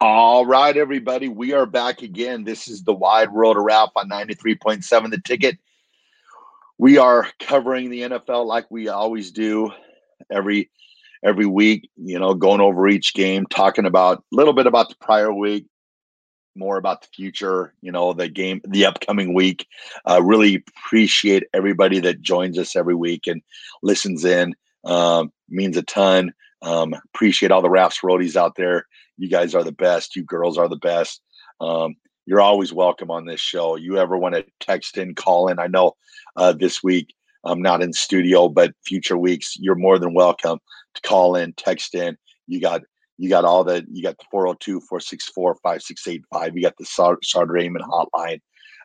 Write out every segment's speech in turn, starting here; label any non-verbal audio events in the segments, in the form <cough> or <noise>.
All right, everybody, we are back again. This is the Wide World of Ralph on 93.7 The Ticket. We are covering the NFL like we always do every every week, you know, going over each game, talking about a little bit about the prior week, more about the future, you know, the game, the upcoming week. Uh, really appreciate everybody that joins us every week and listens in. Um, means a ton. Um, appreciate all the Ralphs roadies out there you guys are the best. You girls are the best. Um, you're always welcome on this show. You ever want to text in, call in? I know uh, this week I'm not in studio, but future weeks you're more than welcome to call in, text in. You got you got all the you got the 402 464 5685 you got the Sard Raymond hotline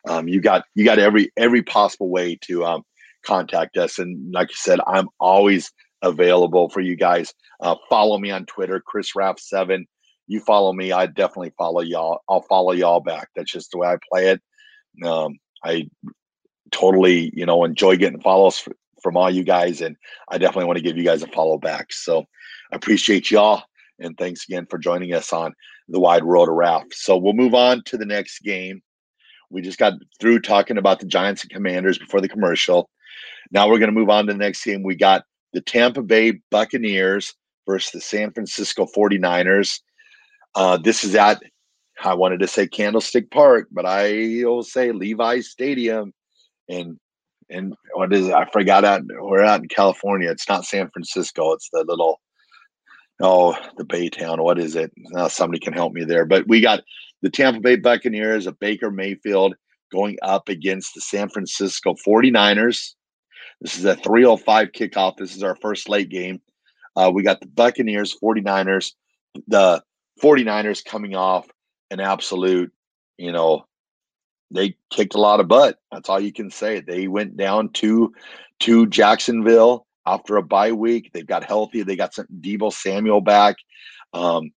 um, you got you got every every possible way to um, contact us and like I said I'm always available for you guys uh, follow me on Twitter Chris Raff 7 you follow me, I definitely follow y'all. I'll follow y'all back. That's just the way I play it. Um, I totally, you know, enjoy getting follows from all you guys, and I definitely want to give you guys a follow back. So I appreciate y'all, and thanks again for joining us on the Wide World of Ralph. So we'll move on to the next game. We just got through talking about the Giants and Commanders before the commercial. Now we're going to move on to the next game. We got the Tampa Bay Buccaneers versus the San Francisco 49ers. Uh, this is at, I wanted to say Candlestick Park, but I will say Levi's Stadium. And and what is it? I forgot out we're out in California. It's not San Francisco. It's the little oh the Baytown. What is it? Now somebody can help me there. But we got the Tampa Bay Buccaneers of Baker Mayfield going up against the San Francisco 49ers. This is a 305 kickoff. This is our first late game. Uh, we got the Buccaneers, 49ers. The 49ers coming off an absolute, you know, they kicked a lot of butt. That's all you can say. They went down to to Jacksonville after a bye week. They got healthy. They got some Deebo Samuel back. Um,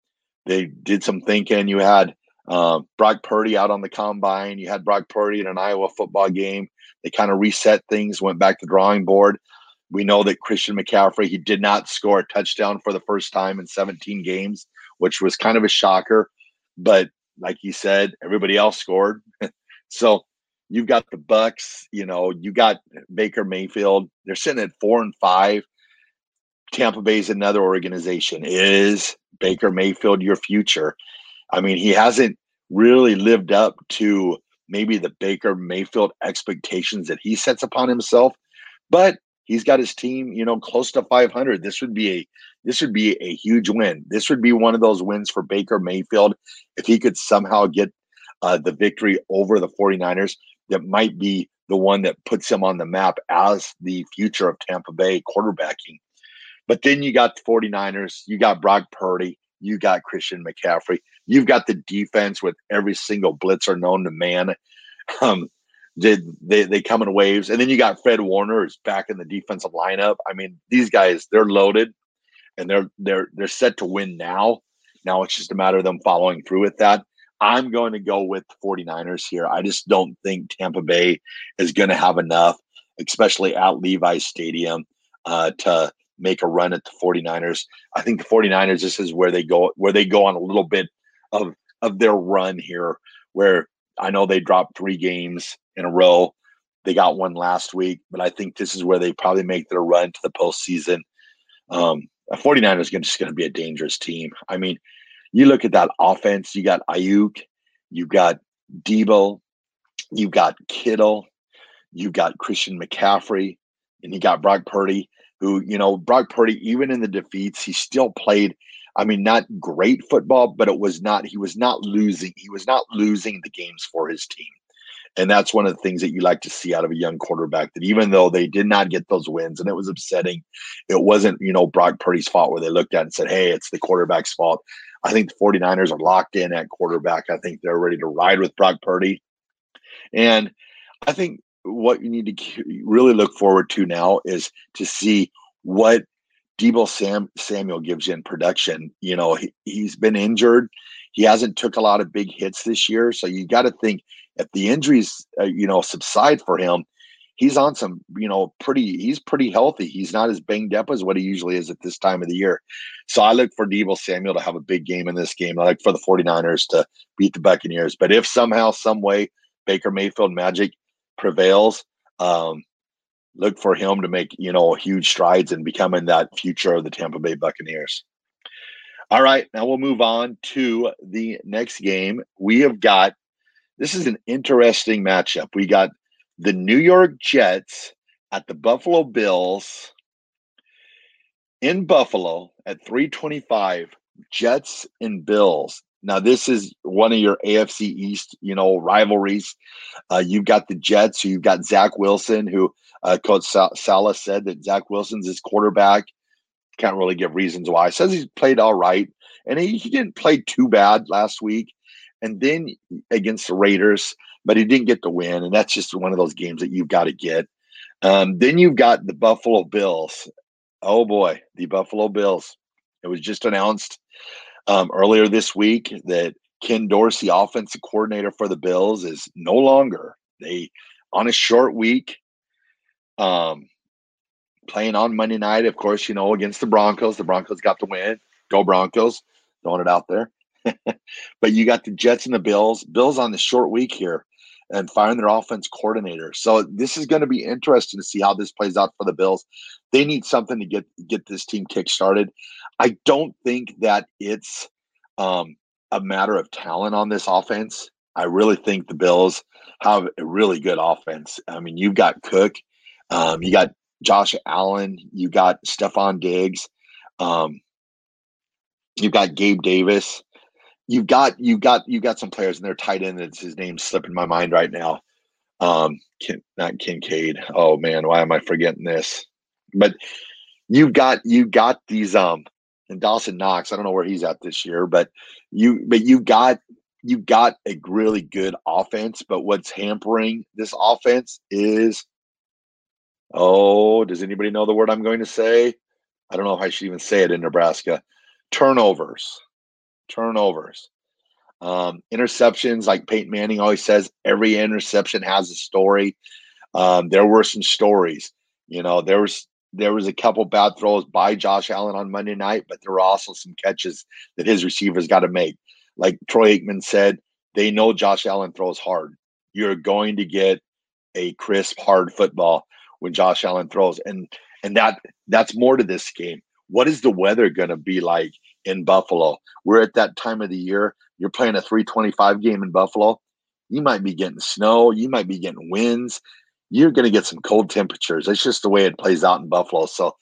they did some thinking. You had uh, Brock Purdy out on the combine. You had Brock Purdy in an Iowa football game. They kind of reset things, went back to drawing board. We know that Christian McCaffrey, he did not score a touchdown for the first time in 17 games which was kind of a shocker. But like you said, everybody else scored. <laughs> so you've got the Bucks, you know, you got Baker Mayfield. They're sitting at four and five. Tampa Bay's another organization. Is Baker Mayfield your future? I mean, he hasn't really lived up to maybe the Baker Mayfield expectations that he sets upon himself, but he's got his team, you know, close to 500. This would be a this would be a huge win. This would be one of those wins for Baker Mayfield if he could somehow get uh, the victory over the 49ers that might be the one that puts him on the map as the future of Tampa Bay quarterbacking. But then you got the 49ers, you got Brock Purdy, you got Christian McCaffrey, you've got the defense with every single blitzer known to man. Um, did they, they come in waves. And then you got Fred Warner is back in the defensive lineup. I mean, these guys, they're loaded and they're they're they're set to win now. Now it's just a matter of them following through with that. I'm going to go with the 49ers here. I just don't think Tampa Bay is going to have enough, especially at Levi's Stadium, uh, to make a run at the 49ers. I think the 49ers, this is where they go, where they go on a little bit of of their run here, where I know they dropped three games in a row. They got one last week, but I think this is where they probably make their run to the postseason. Um, 49ers is just going to be a dangerous team. I mean, you look at that offense, you got Aiyuk, you got Deebo, you got Kittle, you got Christian McCaffrey, and you got Brock Purdy, who, you know, Brock Purdy, even in the defeats, he still played I mean, not great football, but it was not, he was not losing. He was not losing the games for his team. And that's one of the things that you like to see out of a young quarterback that even though they did not get those wins and it was upsetting, it wasn't, you know, Brock Purdy's fault where they looked at and said, hey, it's the quarterback's fault. I think the 49ers are locked in at quarterback. I think they're ready to ride with Brock Purdy. And I think what you need to really look forward to now is to see what Deebo Sam Samuel gives in production. You know, he, he's been injured. He hasn't took a lot of big hits this year, so you got to think if the injuries uh, you know subside for him, he's on some, you know, pretty, he's pretty healthy. He's not as banged up as what he usually is at this time of the year. So I look for Deebo Samuel to have a big game in this game. I like for the 49ers to beat the Buccaneers. But if somehow, some way, Baker Mayfield magic prevails, um, look for him to make, you know, huge strides in becoming that future of the Tampa Bay Buccaneers. All right, now we'll move on to the next game. We have got this is an interesting matchup. We got the New York Jets at the Buffalo Bills in Buffalo at 325. Jets and Bills. Now, this is one of your AFC East, you know, rivalries. Uh, you've got the Jets, you've got Zach Wilson, who uh, Coach Saleh said that Zach Wilson's his quarterback. Can't really give reasons why. Says he's played all right, and he, he didn't play too bad last week. And then against the Raiders, but he didn't get the win, and that's just one of those games that you've got to get. Um, then you've got the Buffalo Bills. Oh boy, the Buffalo Bills. It was just announced um, earlier this week that Ken Dorsey, offensive coordinator for the Bills, is no longer they on a short week. Um, playing on Monday night, of course, you know, against the Broncos. The Broncos got the win. Go Broncos. Throwing it out there. <laughs> but you got the Jets and the Bills. Bills on the short week here and firing their offense coordinator. So this is going to be interesting to see how this plays out for the Bills. They need something to get get this team kick started. I don't think that it's um, a matter of talent on this offense. I really think the Bills have a really good offense. I mean, you've got Cook, um, you got Josh Allen, you got Stefon Diggs, um, you've got Gabe Davis. You've got you got you got some players in there tight end. That's his name slipping my mind right now. Um, not Kincaid. Oh man, why am I forgetting this? But you got you got these um and Dawson Knox. I don't know where he's at this year, but you but you got you got a really good offense. But what's hampering this offense is oh, does anybody know the word I'm going to say? I don't know if I should even say it in Nebraska. Turnovers turnovers. Um, interceptions, like Peyton Manning always says, every interception has a story. Um, there were some stories. You know, there was there was a couple bad throws by Josh Allen on Monday night, but there were also some catches that his receivers got to make. Like Troy Aikman said, they know Josh Allen throws hard. You're going to get a crisp, hard football when Josh Allen throws, and and that that's more to this game. What is the weather going to be like in Buffalo. We're at that time of the year. You're playing a 325 game in Buffalo. You might be getting snow. You might be getting winds. You're going to get some cold temperatures. That's just the way it plays out in Buffalo. So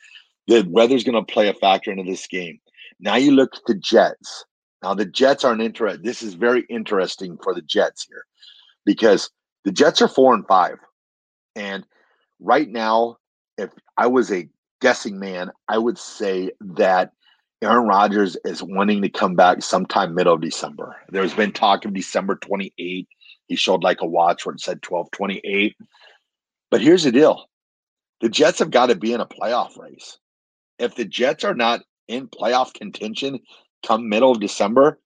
the weather's going to play a factor into this game. Now you look at the Jets. Now the Jets are an interest. This is very interesting for the Jets here because the Jets are four and five, and right now, if I was a guessing man, I would say that Aaron Rodgers is wanting to come back sometime middle of December. There's been talk of December 28. He showed like a watch where it said 1228. But here's the deal the Jets have got to be in a playoff race. If the Jets are not in playoff contention come middle of December,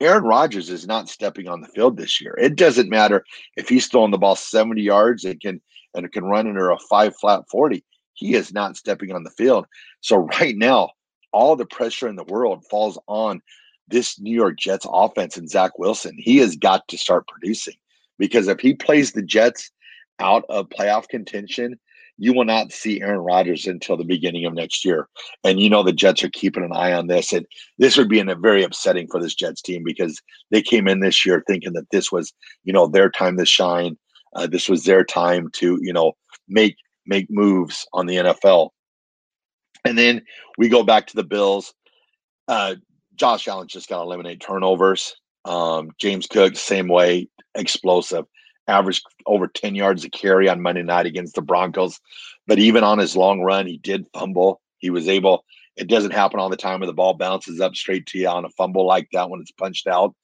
Aaron Rodgers is not stepping on the field this year. It doesn't matter if he's throwing the ball 70 yards and can and can run under a five flat 40. He is not stepping on the field. So right now, all the pressure in the world falls on this New York Jets offense and Zach Wilson. He has got to start producing because if he plays the Jets out of playoff contention, you will not see Aaron Rodgers until the beginning of next year. And you know the Jets are keeping an eye on this. And this would be in a very upsetting for this Jets team because they came in this year thinking that this was, you know, their time to shine. Uh, this was their time to, you know, make make moves on the NFL. And then we go back to the Bills. Uh, Josh Allen just got to eliminate turnovers. Um, James Cook, same way, explosive, averaged over 10 yards a carry on Monday night against the Broncos. But even on his long run, he did fumble. He was able, it doesn't happen all the time where the ball bounces up straight to you on a fumble like that when it's punched out.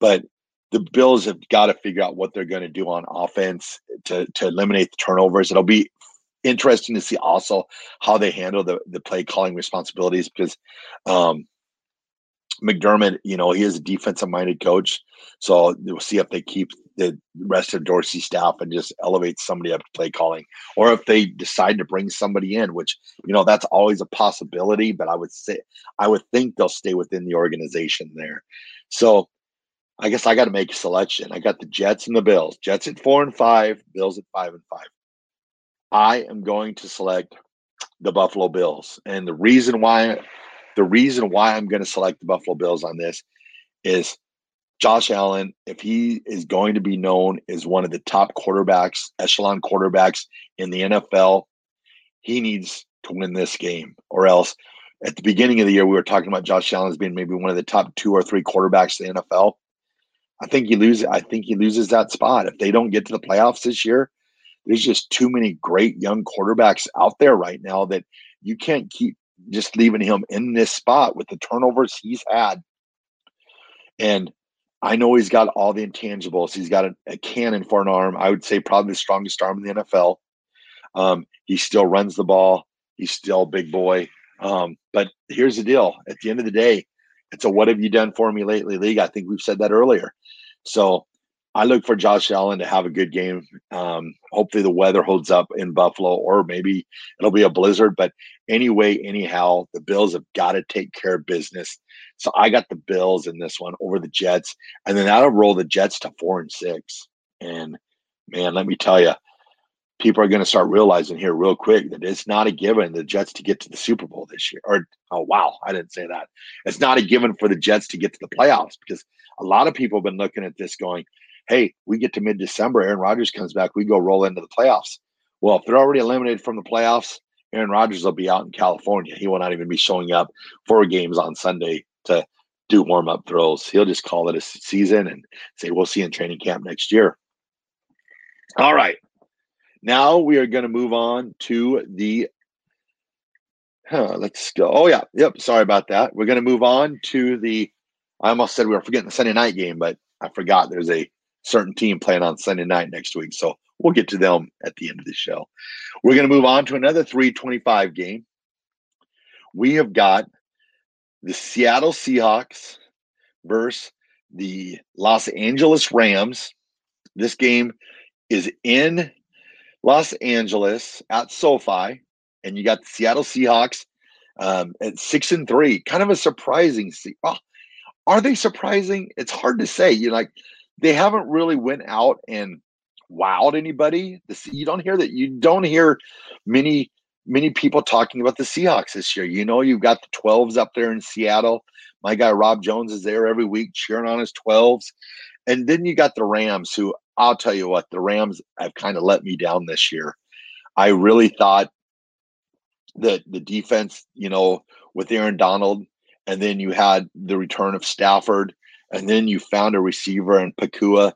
But the Bills have got to figure out what they're going to do on offense to, to eliminate the turnovers. It'll be interesting to see also how they handle the, the play calling responsibilities because um, McDermott, you know, he is a defensive minded coach. So we'll see if they keep the rest of Dorsey staff and just elevate somebody up to play calling, or if they decide to bring somebody in, which you know that's always a possibility. But I would say I would think they'll stay within the organization there. So I guess I got to make a selection. I got the Jets and the Bills. Jets at four and five, Bills at five and five. I am going to select the Buffalo Bills, and the reason why the reason why I'm going to select the Buffalo Bills on this is Josh Allen, if he is going to be known as one of the top quarterbacks, echelon quarterbacks in the NFL, he needs to win this game, or else at the beginning of the year, we were talking about Josh Allen as being maybe one of the top two or three quarterbacks in the NFL. I think he loses. I think he loses that spot if they don't get to the playoffs this year. There's just too many great young quarterbacks out there right now that you can't keep just leaving him in this spot with the turnovers he's had. And I know he's got all the intangibles. He's got a, a, cannon for an arm. I would say probably the strongest arm in the NFL. Um, he still runs the ball. He's still a big boy. Um, but here's the deal: at the end of the day, it's a "What have you done for me lately?" league. I think we've said that earlier. So I look for Josh Allen to have a good game. Um, hopefully, the weather holds up in Buffalo, or maybe it'll be a blizzard. But anyway, anyhow, the Bills have got to take care of business. So I got the Bills in this one over the Jets, and then that'll roll the Jets to four and six. And man, let me tell you, people are going to start realizing here real quick that it's not a given the Jets to get to the Super Bowl this year. Or oh wow, I didn't say that. It's not a given for the Jets to get to the playoffs because a lot of people have been looking at this going, "Hey, we get to mid-December, Aaron Rodgers comes back, we go roll into the playoffs." Well, if they're already eliminated from the playoffs, Aaron Rodgers will be out in California. He will not even be showing up for games on Sunday to do warm up throws. He'll just call it a season and say, we'll see in training camp next year. All right. Now we are going to move on to the. Huh, let's go. Oh, yeah. Yep. Sorry about that. We're going to move on to the. I almost said we were forgetting the Sunday night game, but I forgot there's a certain team playing on Sunday night next week. So we'll get to them at the end of the show. We're going to move on to another 325 game. We have got the Seattle Seahawks versus the Los Angeles Rams. This game is in Los Angeles at SoFi, and you got the Seattle Seahawks um, at six and three. Kind of a surprising. Well, are they surprising? It's hard to say. You like they haven't really went out and wowed anybody. This, you don't hear that. You don't hear many many people talking about the Seahawks this year. You know, you've got the 12s up there in Seattle. My guy Rob Jones is there every week cheering on his 12s. And then you got the Rams, who I'll tell you what, the Rams have kind of let me down this year. I really thought that the defense, you know, with Aaron Donald, and then you had the return of Stafford, and then you found a receiver in Nacua,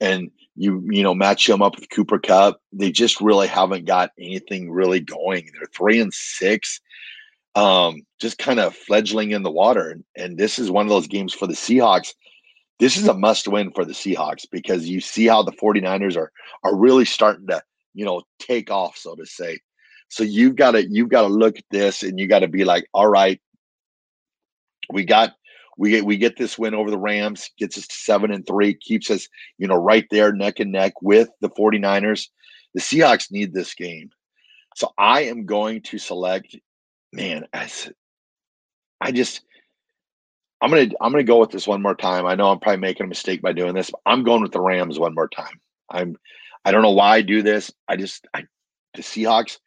and you you know match them up with Cooper Kupp. They just really haven't got anything really going. They're three and six, um, just kind of fledgling in the water. And, and this is one of those games for the Seahawks. This is a must win for the Seahawks because you see how the 49ers are are really starting to, you know, take off, so to say. So you've got to you've got to look at this and you got to be like, all right, we got we get we get this win over the Rams, gets us to seven and three, keeps us, you know, right there neck and neck with the 49ers. The Seahawks need this game. So I am going to select, man, as I just I'm gonna I'm gonna go with this one more time. I know I'm probably making a mistake by doing this, I'm going with the Rams one more time. I'm I don't know why I do this. I just I the Seahawks,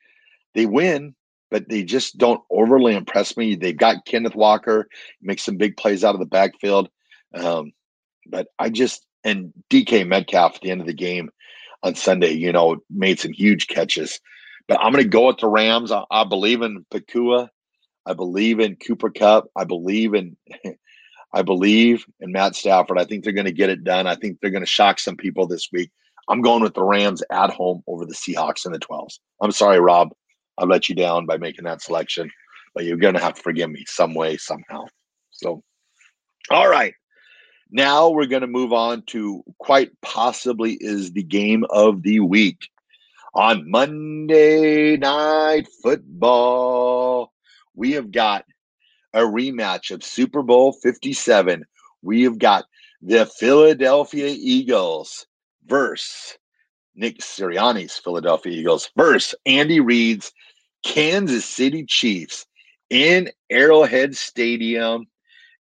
they win, but they just don't overly impress me. They've got Kenneth Walker, make some big plays out of the backfield. Um, but I just, and DK Metcalf at the end of the game on Sunday, you know, made some huge catches. But I'm going to go with the Rams. I, I believe in Nacua. I believe in Cooper Kupp. I believe in. <laughs> I believe in Matt Stafford. I think they're going to get it done. I think they're going to shock some people this week. I'm going with the Rams at home over the Seahawks in the 12s. I'm sorry, Rob. I let you down by making that selection, but you're going to have to forgive me some way, somehow. So, all right. Now we're going to move on to quite possibly is the game of the week. On Monday Night Football, we have got a rematch of Super Bowl 57. We have got the Philadelphia Eagles versus Nick Sirianni's Philadelphia Eagles versus Andy Reid's Kansas City Chiefs in Arrowhead Stadium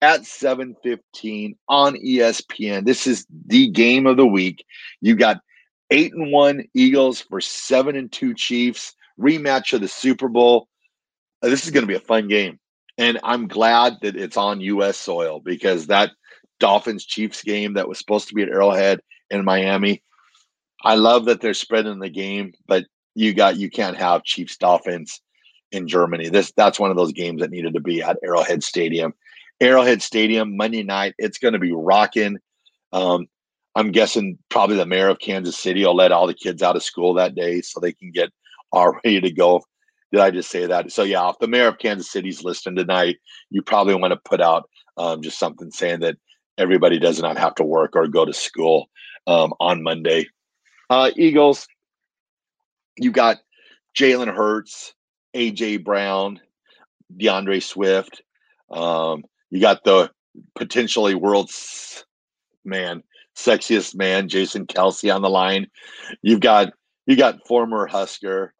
at 7:15 on ESPN. This is the game of the week. You got 8 and 1 Eagles for 7 and 2 Chiefs, rematch of the Super Bowl. Uh, this is going to be a fun game. And I'm glad that it's on US soil because that Dolphins Chiefs game that was supposed to be at Arrowhead in Miami I love that they're spreading the game, but you got you can't have Chiefs Dolphins in Germany. This that's one of those games that needed to be at Arrowhead Stadium. Arrowhead Stadium Monday night. It's going to be rocking. Um, I'm guessing probably the mayor of Kansas City will let all the kids out of school that day so they can get all <laughs> ready to go. Did I just say that? So yeah, if the mayor of Kansas City's listening tonight, you probably want to put out um, just something saying that everybody does not have to work or go to school um, on Monday. Uh, Eagles, you got Jalen Hurts, AJ Brown, D'Andre Swift. Um, you got the potentially world's man, sexiest man, Jason Kelce on the line. You've got you got former Husker.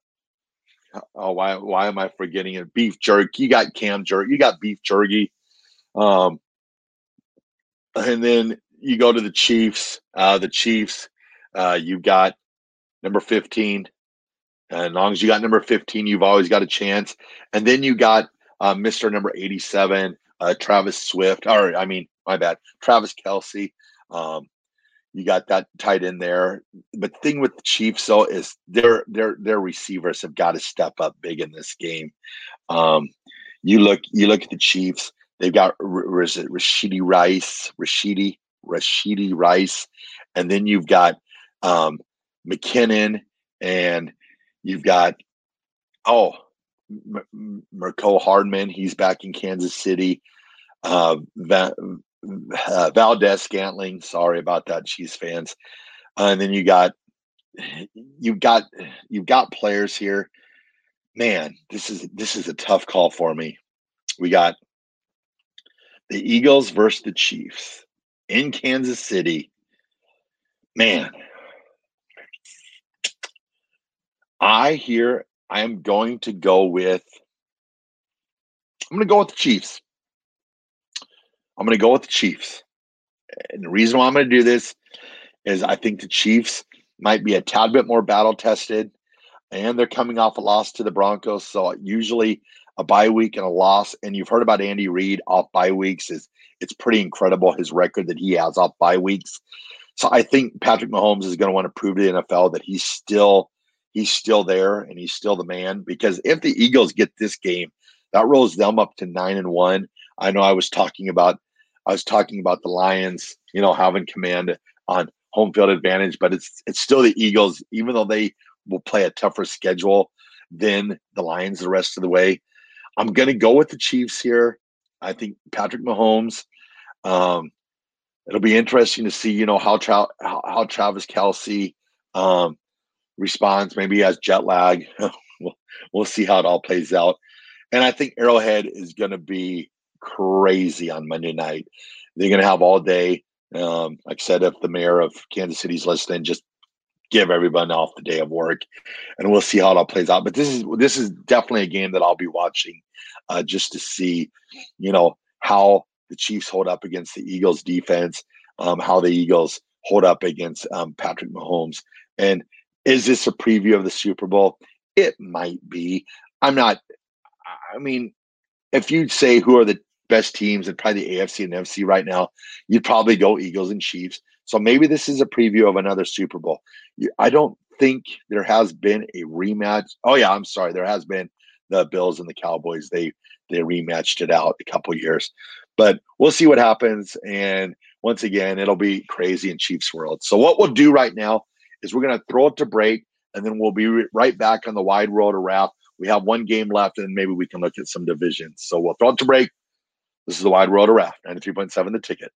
Oh, why why am I forgetting it? Beef jerky. You got Cam jerk. You got beef jerky. Um, and then you go to the Chiefs. Uh, the Chiefs. Uh, you got number 15. And as long as you got number 15, you've always got a chance. And then you got uh, Mr. Number 87, uh, Travis Swift, or I mean, my bad, Travis Kelce. Um, you got that tight in there. But the thing with the Chiefs though is their their their receivers have got to step up big in this game. Um, you look you look at the Chiefs. They've got Rashidi Rice, Rashidi Rashidi Rice, and then you've got um, McKinnon, and you've got oh M- Mecole Hardman. He's back in Kansas City. Uh, Va- uh, Valdes-Scantling. Sorry about that, Chiefs fans. Uh, and then you got you've got you've got players here. Man, this is this is a tough call for me. We got the Eagles versus the Chiefs in Kansas City. Man, I here I am going to go with I'm going to go with the Chiefs. I'm going to go with the Chiefs. And the reason why I'm going to do this is I think the Chiefs might be a tad bit more battle tested and they're coming off a loss to the Broncos. So usually a bye week and a loss. And you've heard about Andy Reid off bye weeks is it's pretty incredible his record that he has off bye weeks. So I think Patrick Mahomes is going to want to prove to the NFL that he's still he's still there and he's still the man. Because if the Eagles get this game, that rolls them up to nine and one. I know I was talking about I was talking about the Lions, you know, having command on home field advantage, but it's it's still the Eagles, even though they will play a tougher schedule than the Lions the rest of the way. I'm gonna go with the Chiefs here. I think Patrick Mahomes. Um, it'll be interesting to see, you know, how Tra- how, how Travis Kelce um, responds. Maybe he has jet lag. <laughs> we'll, we'll see how it all plays out. And I think Arrowhead is going to be crazy on Monday night. They're going to have all day. Um, like I said, if the mayor of Kansas City's listening, just give everyone off the day of work, and we'll see how it all plays out. But this is this is definitely a game that I'll be watching, uh, just to see, you know, how the Chiefs hold up against the Eagles defense, um, how the Eagles hold up against um, Patrick Mahomes, and is this a preview of the Super Bowl? It might be. I'm not. I mean, if you'd say who are the best teams and probably the AFC and NFC right now, you'd probably go Eagles and Chiefs. So maybe this is a preview of another Super Bowl. I don't think there has been a rematch. Oh yeah, I'm sorry. There has been the Bills and the Cowboys. They they rematched it out a couple years, but we'll see what happens. And once again, it'll be crazy in Chiefs world. So what we'll do right now is we're going to throw it to break, and then we'll be right back on the wide world of Ralph. We have one game left, and maybe we can look at some divisions. So we'll throw it to break. This is the wide world of Ralph, 93.7 the ticket.